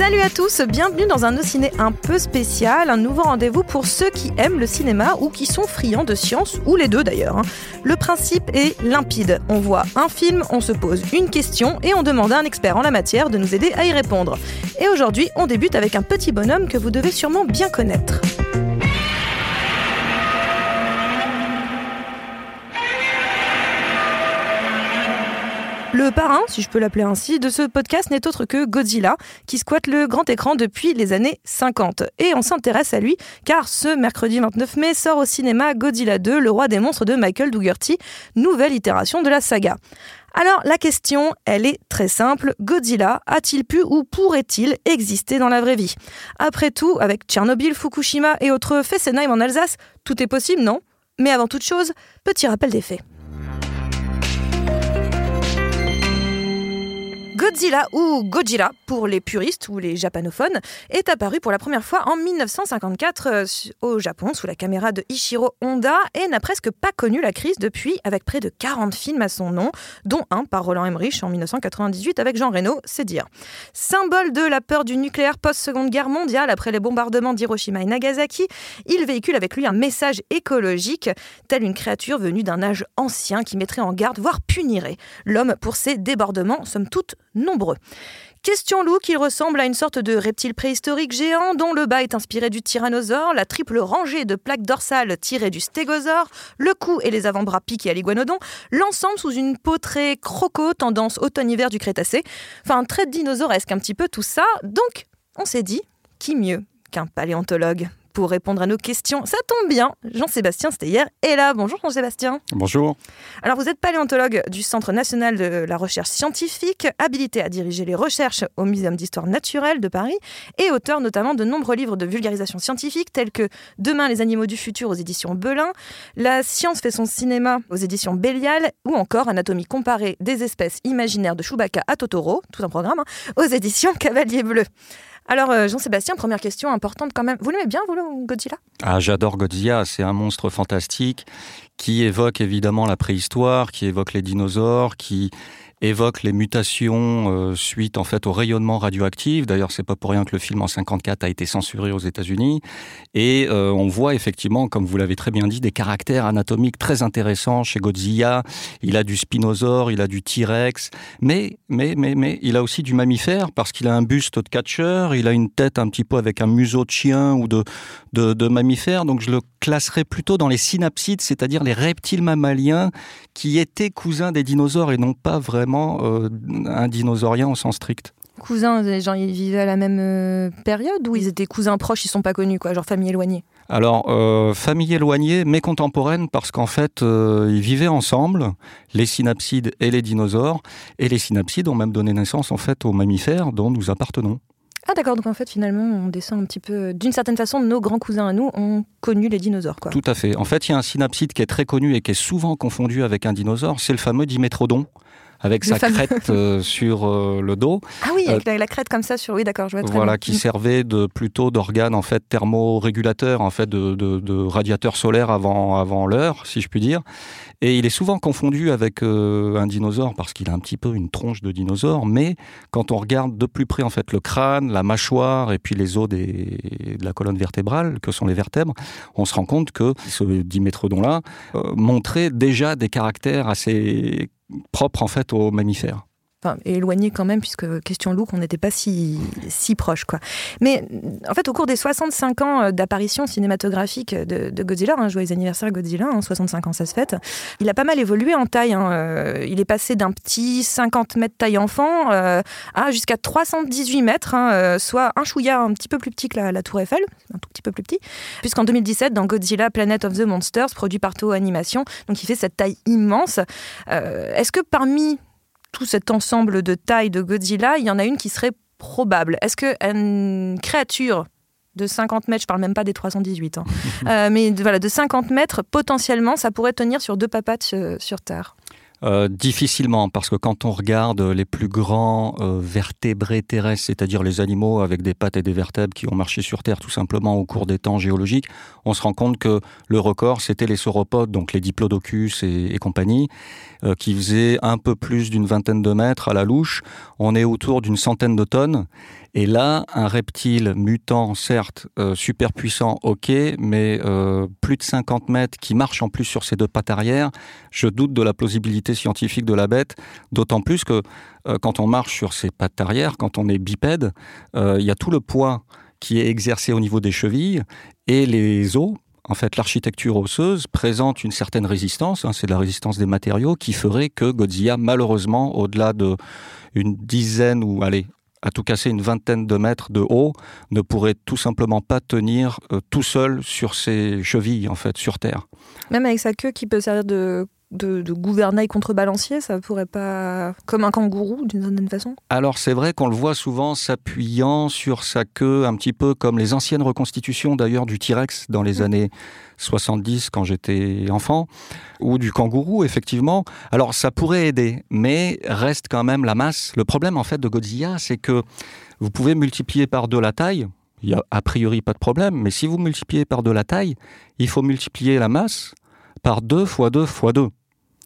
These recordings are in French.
Salut à tous, bienvenue dans un ciné un peu spécial, un nouveau rendez-vous pour ceux qui aiment le cinéma ou qui sont friands de science, ou les deux d'ailleurs. hein. Le principe est limpide. On voit un film, on se pose une question et on demande à un expert en la matière de nous aider à y répondre. Et aujourd'hui, on débute avec un petit bonhomme que vous devez sûrement bien connaître. Le parrain, si je peux l'appeler ainsi, de ce podcast n'est autre que Godzilla, qui squatte le grand écran depuis les années 50. Et on s'intéresse à lui, car ce mercredi 29 mai sort au cinéma Godzilla 2, le roi des monstres de Michael Dougherty, nouvelle itération de la saga. Alors la question, elle est très simple. Godzilla a-t-il pu ou pourrait-il exister dans la vraie vie? Après tout, avec Tchernobyl, Fukushima et autres Fessenheim en Alsace, tout est possible, non? Mais avant toute chose, petit rappel des faits. Godzilla ou Gojira pour les puristes ou les japanophones est apparu pour la première fois en 1954 euh, au Japon sous la caméra de Ishiro Honda et n'a presque pas connu la crise depuis avec près de 40 films à son nom, dont un par Roland Emmerich en 1998 avec Jean Reno, c'est dire. Symbole de la peur du nucléaire post-seconde guerre mondiale après les bombardements d'Hiroshima et Nagasaki, il véhicule avec lui un message écologique, tel une créature venue d'un âge ancien qui mettrait en garde, voire punirait l'homme pour ses débordements, somme toute nombreux. Question loup qu'il ressemble à une sorte de reptile préhistorique géant dont le bas est inspiré du tyrannosaure, la triple rangée de plaques dorsales tirées du stégosaure, le cou et les avant-bras piqués à l'iguanodon, l'ensemble sous une peau très croco, tendance automne-hiver du Crétacé. Enfin, très dinosauresque un petit peu tout ça. Donc, on s'est dit, qui mieux qu'un paléontologue? Pour répondre à nos questions Ça tombe bien, Jean-Sébastien, c'était hier, est là. Bonjour Jean-Sébastien. Bonjour. Alors, vous êtes paléontologue du Centre national de la recherche scientifique, habilité à diriger les recherches au Muséum d'histoire naturelle de Paris et auteur notamment de nombreux livres de vulgarisation scientifique tels que Demain les animaux du futur aux éditions Belin, La science fait son cinéma aux éditions Bélial ou encore Anatomie comparée des espèces imaginaires de Chewbacca à Totoro, tout un programme, hein, aux éditions Cavalier Bleu. Alors, euh, Jean-Sébastien, première question importante quand même. Vous l'aimez bien, vous, Godzilla? Ah, j'adore Godzilla, c'est un monstre fantastique qui évoque évidemment la préhistoire, qui évoque les dinosaures, qui évoque les mutations euh, suite en fait au rayonnement radioactif. D'ailleurs, c'est pas pour rien que le film en 54 a été censuré aux États-Unis. Et euh, on voit effectivement, comme vous l'avez très bien dit, des caractères anatomiques très intéressants chez Godzilla. Il a du spinosaure, il a du T-Rex, mais mais mais mais il a aussi du mammifère parce qu'il a un buste de catcheur, il a une tête un petit peu avec un museau de chien ou de de, mammifère. Donc je le classerais plutôt dans les synapsides, c'est-à-dire les reptiles mammaliens qui étaient cousins des dinosaures et non pas vraiment euh, un dinosaurien au sens strict. Cousins, genre ils vivaient à la même euh, période ou ils étaient cousins proches, ils sont pas connus, quoi, genre famille éloignée? Alors, euh, famille éloignée, mais contemporaine, parce qu'en fait, euh, ils vivaient ensemble, les synapsides et les dinosaures, et les synapsides ont même donné naissance en fait aux mammifères dont nous appartenons. Ah d'accord, donc en fait finalement on descend un petit peu, d'une certaine façon, nos grands cousins à nous ont connu les dinosaures, quoi. Tout à fait. En fait, il y a un synapside qui est très connu et qui est souvent confondu avec un dinosaure, c'est le fameux dimétrodon, avec Le sa fameux. crête euh, sur euh, le dos. Ah oui, avec la, la crête comme ça sur, oui d'accord, je vois très voilà, bien. qui servait de plutôt d'organe en fait thermorégulateurs, en fait de, de, de radiateur solaire avant avant l'heure, si je puis dire. Et il est souvent confondu avec euh, un dinosaure parce qu'il a un petit peu une tronche de dinosaure, mais quand on regarde de plus près en fait le crâne, la mâchoire et puis les os des, de la colonne vertébrale, que sont les vertèbres, on se rend compte que ce dimétrodon-là euh, montrait déjà des caractères assez propres en fait aux mammifères. Enfin, éloigné quand même, puisque question look, on n'était pas si, si proche. Quoi. Mais en fait, au cours des 65 ans euh, d'apparition cinématographique de, Godzilla, hein, joyeux anniversaire Godzilla, 65 hein, ans ça se fête, il a pas mal évolué en taille. Hein, euh, il est passé d'un petit 50 mètres taille enfant euh, à jusqu'à 318 mètres, hein, soit un chouïa un petit peu plus petit que la, Tour Eiffel, un tout petit peu plus petit, puisqu'en 2017, dans Godzilla Planet of the Monsters, produit par Toho Animation, donc il fait cette taille immense. Est-ce que parmi tout cet ensemble de tailles de Godzilla, il y en a une qui serait probable. Est-ce qu'une créature de 50 mètres, je parle même pas des 318, hein, euh, mais de, voilà, de 50 mètres, potentiellement, ça pourrait tenir sur deux papates euh, sur Terre? Euh, difficilement, parce que quand on regarde les plus grands vertébrés terrestres, c'est-à-dire les animaux avec des pattes et des vertèbres qui ont marché sur Terre tout simplement au cours des temps géologiques, on se rend compte que le record, c'était les sauropodes, donc les diplodocus et, et compagnie, qui faisaient un peu plus d'une vingtaine de mètres à la louche. On est autour d'une centaine de tonnes. Et là, un reptile mutant, certes, euh, super puissant, ok, mais euh, plus de 50 mètres, qui marche en plus sur ses deux pattes arrière, je doute de la plausibilité scientifique de la bête, d'autant plus que euh, quand on marche sur ses pattes arrière, quand on est bipède, il y a tout le poids qui est exercé au niveau des chevilles et les os, en fait, l'architecture osseuse présente une certaine résistance, hein, c'est la résistance des matériaux, qui ferait que Godzilla, malheureusement, au-delà de dizaine ou allez, à tout casser une vingtaine de mètres de haut, ne pourrait tout simplement pas tenir euh, tout seul sur ses chevilles, en fait, sur Terre. Même avec sa queue qui peut servir de de, gouvernail contrebalancier, ça pourrait pas. comme un kangourou, d'une certaine façon? Alors, c'est vrai qu'on le voit souvent s'appuyant sur sa queue, un petit peu comme les anciennes reconstitutions d'ailleurs du T-Rex dans les mmh. années 70 quand j'étais enfant, ou du kangourou, effectivement. Alors, ça pourrait aider, mais reste quand même la masse. Le problème, en fait, de Godzilla, c'est que vous pouvez multiplier par deux la taille, il n'y a a priori pas de problème, mais si vous multipliez par deux la taille, il faut multiplier la masse par 2 fois 2 fois 2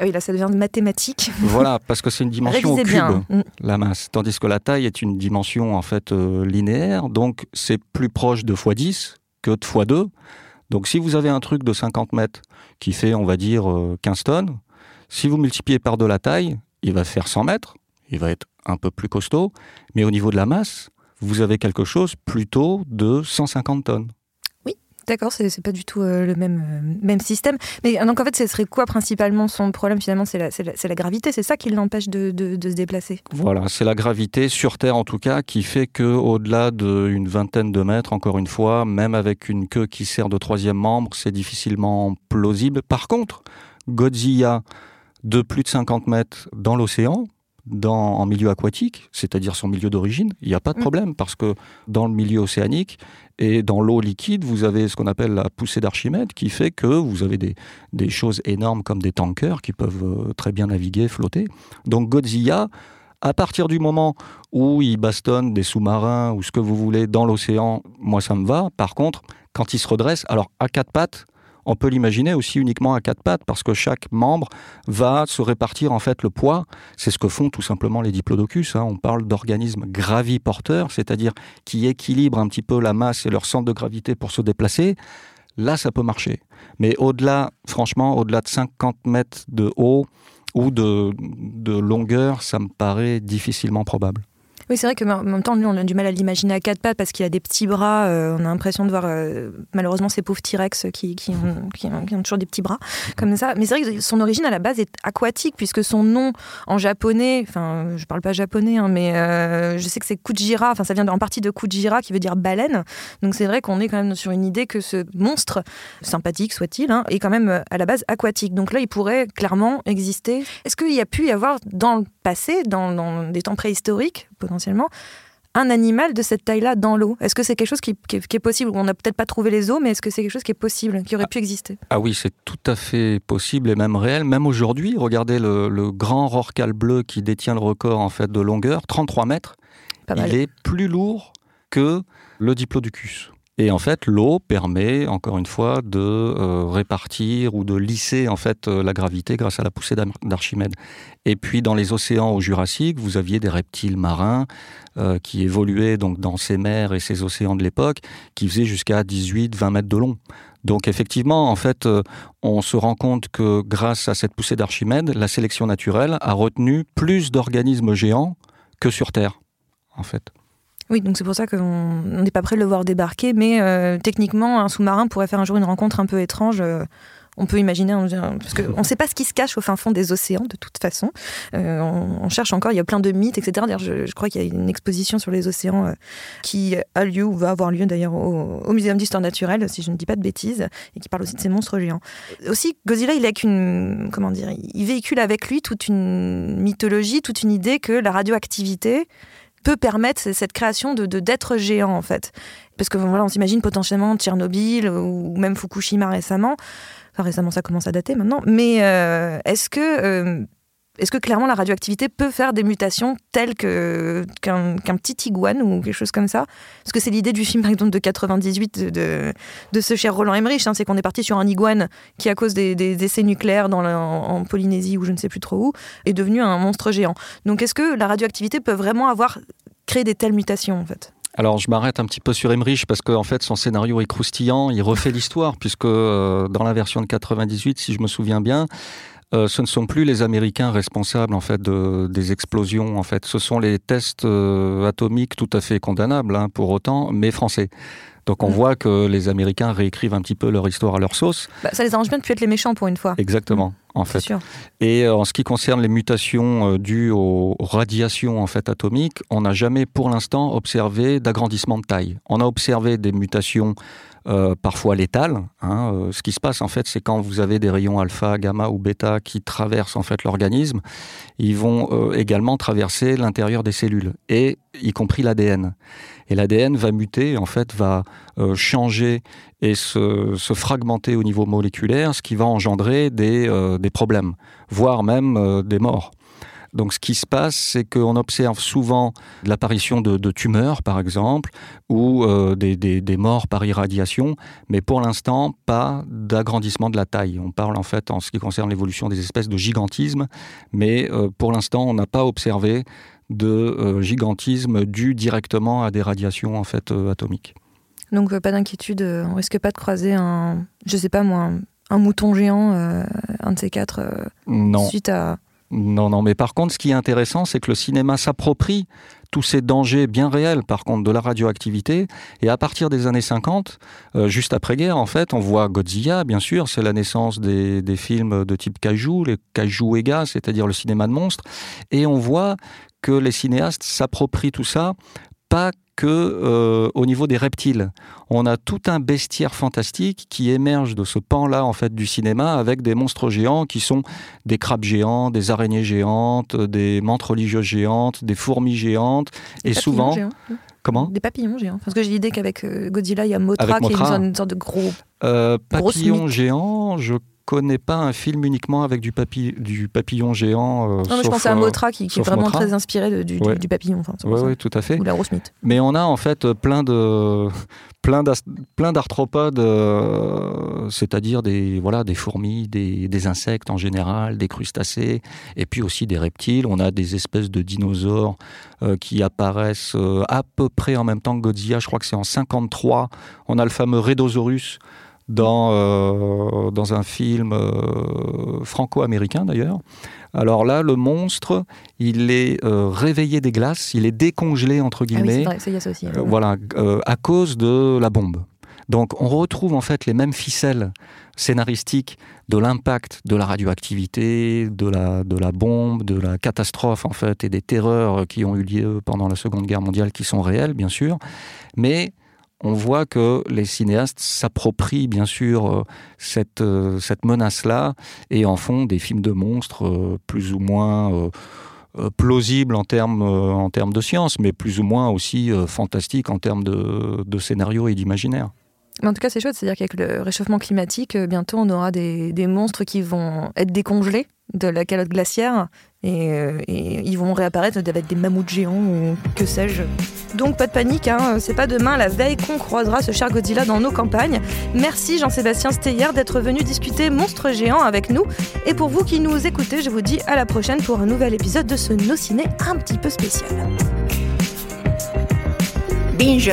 oui, là, ça devient mathématique. Voilà, parce que c'est une dimension au cube, mm. la masse. Tandis que la taille est une dimension, en fait, euh, linéaire. Donc, c'est plus proche de x10 que de x2. Donc, si vous avez un truc de 50 mètres qui fait, on va dire, 15 euh, tonnes, si vous multipliez par de la taille, il va faire 100 mètres. Il va être un peu plus costaud. Mais au niveau de la masse, vous avez quelque chose plutôt de 150 tonnes. D'accord, c'est pas du tout euh, le même, euh, même système. Mais donc en fait, ce serait quoi principalement son problème finalement? C'est la, gravité, c'est ça qui l'empêche de, de, se déplacer? Voilà, c'est la gravité sur Terre en tout cas qui fait quau delà d'une vingtaine de mètres, encore une fois, même avec une queue qui sert de troisième membre, c'est difficilement plausible. Par contre, Godzilla de plus de 50 mètres dans l'océan, dans, en milieu aquatique, c'est-à-dire son milieu d'origine, il n'y a pas de mm. problème parce que dans le milieu océanique et dans l'eau liquide, vous avez ce qu'on appelle la poussée d'Archimède qui fait que vous avez des, des choses énormes comme des tankers qui peuvent euh, très bien naviguer, flotter. Donc Godzilla, à partir du moment où il bastonne des sous-marins ou ce que vous voulez dans l'océan, moi ça me va. Par contre, quand il se redresse, alors à quatre pattes, on peut l'imaginer aussi uniquement à quatre pattes parce que chaque membre va se répartir en fait le poids. C'est ce que font tout simplement les diplodocus. Hein. On parle d'organismes graviporteurs, c'est-à-dire qui équilibrent un petit peu la masse et leur centre de gravité pour se déplacer. Là, ça peut marcher. Mais au-delà, franchement, au-delà de 50 mètres de haut ou de, de longueur, ça me paraît difficilement probable. Oui, c'est vrai que en même temps, lui, on a du mal à l'imaginer à quatre pattes parce qu'il a des petits bras. Euh, on a l'impression de voir euh, malheureusement ces pauvres T-Rex qui, qui, ont, qui, ont, toujours des petits bras comme ça. Mais c'est vrai que son origine à la base est aquatique puisque son nom en japonais, enfin, je parle pas japonais, hein, mais euh, je sais que c'est Kujira. Enfin, ça vient en partie de Kujira qui veut dire baleine. Donc c'est vrai qu'on est quand même sur une idée que ce monstre, sympathique soit-il, hein, est quand même à la base aquatique. Donc là, il pourrait clairement exister. Est-ce qu'il y a pu y avoir dans le passé, dans, dans des temps préhistoriques, potentiellement, un animal de cette taille-là dans l'eau? Est-ce que c'est quelque chose qui, est possible? On n'a peut-être pas trouvé les os, mais est-ce que c'est quelque chose qui est possible, qui aurait pu exister? Ah oui, c'est tout à fait possible et même réel. Même aujourd'hui, regardez le, grand rorcal bleu qui détient le record en fait de longueur, 33 mètres. il est plus lourd que le diplodocus. Et en fait, l'eau permet, encore une fois, de euh, répartir ou de lisser en fait euh, la gravité grâce à la poussée d'Archimède. Et puis, dans les océans au Jurassique, vous aviez des reptiles marins euh, qui évoluaient donc dans ces mers et ces océans de l'époque, qui faisaient jusqu'à 18-20 mètres de long. Donc effectivement, en fait, on se rend compte que grâce à cette poussée d'Archimède, la sélection naturelle a retenu plus d'organismes géants que sur Terre, en fait. Oui, donc c'est pour ça qu'on n'est pas prêt de le voir débarquer, mais euh, techniquement, un sous-marin pourrait faire un jour une rencontre un peu étrange. Euh, on peut imaginer, parce qu'on ne sait pas ce qui se cache au fin fond des océans, de toute façon. Euh, on, cherche encore, il y a plein de mythes, etc. D'ailleurs, je, crois qu'il y a une exposition sur les océans qui a lieu, ou va avoir lieu d'ailleurs au, au, Muséum d'histoire naturelle, si je ne dis pas de bêtises, et qui parle aussi de ces monstres géants. Aussi, Godzilla, il a qu'une. Comment dire Il véhicule avec lui toute une mythologie, toute une idée que la radioactivité peut permettre cette création de d'être géant en fait. Parce que voilà, on s'imagine potentiellement Tchernobyl ou même Fukushima récemment. Enfin récemment, ça commence à dater maintenant. Mais euh, est-ce que euh, est-ce que clairement la radioactivité peut faire des mutations telles qu'un, petit iguane ou quelque chose comme ça? Parce que c'est l'idée du film, par exemple, de 98 de, ce cher Roland Emmerich, hein, c'est qu'on est parti sur un iguane qui, à cause des, essais nucléaires en, Polynésie ou je ne sais plus trop où, est devenu un monstre géant. Donc est-ce que la radioactivité peut vraiment avoir créé des telles mutations en fait? Alors je m'arrête un petit peu sur Emmerich parce qu'en en fait son scénario est croustillant, il refait l'histoire puisque euh, dans la version de 98, si je me souviens bien, euh, ce ne sont plus les Américains responsables en fait de, des explosions. En fait, ce sont les tests euh, atomiques tout à fait condamnables hein, pour autant, mais français. Donc on mmh. voit que les Américains réécrivent un petit peu leur histoire à leur sauce. Bah, ça les arrange bien de plus être les méchants pour une fois. Exactement. Mmh. En fait. Et euh, en ce qui concerne les mutations dues aux radiations en fait atomiques, on n'a jamais pour l'instant observé d'agrandissement de taille. On a observé des mutations euh, parfois létales. Hein. Euh, ce qui se passe en fait, c'est quand vous avez des rayons alpha, gamma ou bêta qui traversent en fait l'organisme, ils vont euh, également traverser l'intérieur des cellules et y compris l'ADN. Et l'ADN va muter, en fait, va changer et se, se, fragmenter au niveau moléculaire, ce qui va engendrer des, des problèmes, voire même des morts. Donc ce qui se passe, c'est qu'on observe souvent l'apparition de, tumeurs, par exemple, ou euh, des, morts par irradiation, mais pour l'instant, pas d'agrandissement de la taille. On parle en fait, en ce qui concerne l'évolution des espèces, de gigantisme, mais euh, pour l'instant, on n'a pas observé de euh, gigantisme dû directement à des radiations en fait atomiques. Donc pas d'inquiétude, on risque pas de croiser un, je sais pas moi, un, mouton géant, un de ces quatre, suite à non, non, mais par contre, ce qui est intéressant, c'est que le cinéma s'approprie tous ces dangers bien réels, par contre, de la radioactivité. Et à partir des années 50, euh, juste après-guerre, en fait, on voit Godzilla, bien sûr, c'est la naissance des, films de type kaiju, les kaiju ega, c'est-à-dire le cinéma de monstres. Et on voit que les cinéastes s'approprient tout ça, pas que euh, au niveau des reptiles. On a tout un bestiaire fantastique qui émerge de ce pan-là en fait du cinéma avec des monstres géants qui sont des crabes géants, des araignées géantes, des menthes religieuses géantes, des fourmis géantes et souvent Comment? Des papillons géants. Parce que j'ai l'idée qu'avec euh, Godzilla, il y a Mothra, qui est une sorte de gros. Euh, papillon géant, je connais pas un film uniquement avec du, du papillon géant. Euh, non, mais je pense à Motra qui, qui est vraiment très inspiré du, du, papillon. oui, tout à fait. Ou l'aerosmith. Mais on a en fait plein de plein d'arthropodes, euh, c'est-à-dire des voilà des fourmis, des, des, insectes en général, des crustacés, et puis aussi des reptiles. On a des espèces de dinosaures euh, qui apparaissent à peu près en même temps que Godzilla. Je crois que c'est en 53. On a le fameux Rhedosaurus dans, euh, dans un film euh, franco-américain d'ailleurs. Alors là, le monstre, il est euh, réveillé des glaces, il est décongelé entre guillemets. Ah oui, vrai, aussi, voilà, à cause de la bombe. Donc on retrouve en fait les mêmes ficelles scénaristiques de l'impact de la radioactivité, de la, de la bombe, de la catastrophe en fait et des terreurs qui ont eu lieu pendant la Seconde Guerre mondiale qui sont réelles bien sûr, mais on voit que les cinéastes s'approprient bien sûr euh, cette, euh, cette menace-là et en font des films de monstres euh, plus ou moins plausibles en termes, en termes de science, mais plus ou moins aussi fantastiques en termes de, de scénario et d'imaginaire. En tout cas, c'est chouette, c'est-à-dire qu'avec le réchauffement climatique, bientôt on aura des, des, monstres qui vont être décongelés de la calotte glaciaire et, euh, et, ils vont réapparaître avec des mammouths géants ou que sais-je. Donc pas de panique, hein, c'est pas demain la veille qu'on croisera ce cher Godzilla dans nos campagnes. Merci Jean-Sébastien Steyer d'être venu discuter monstres géants avec nous. Et pour vous qui nous écoutez, je vous dis à la prochaine pour un nouvel épisode de ce No Ciné un petit peu spécial. Binge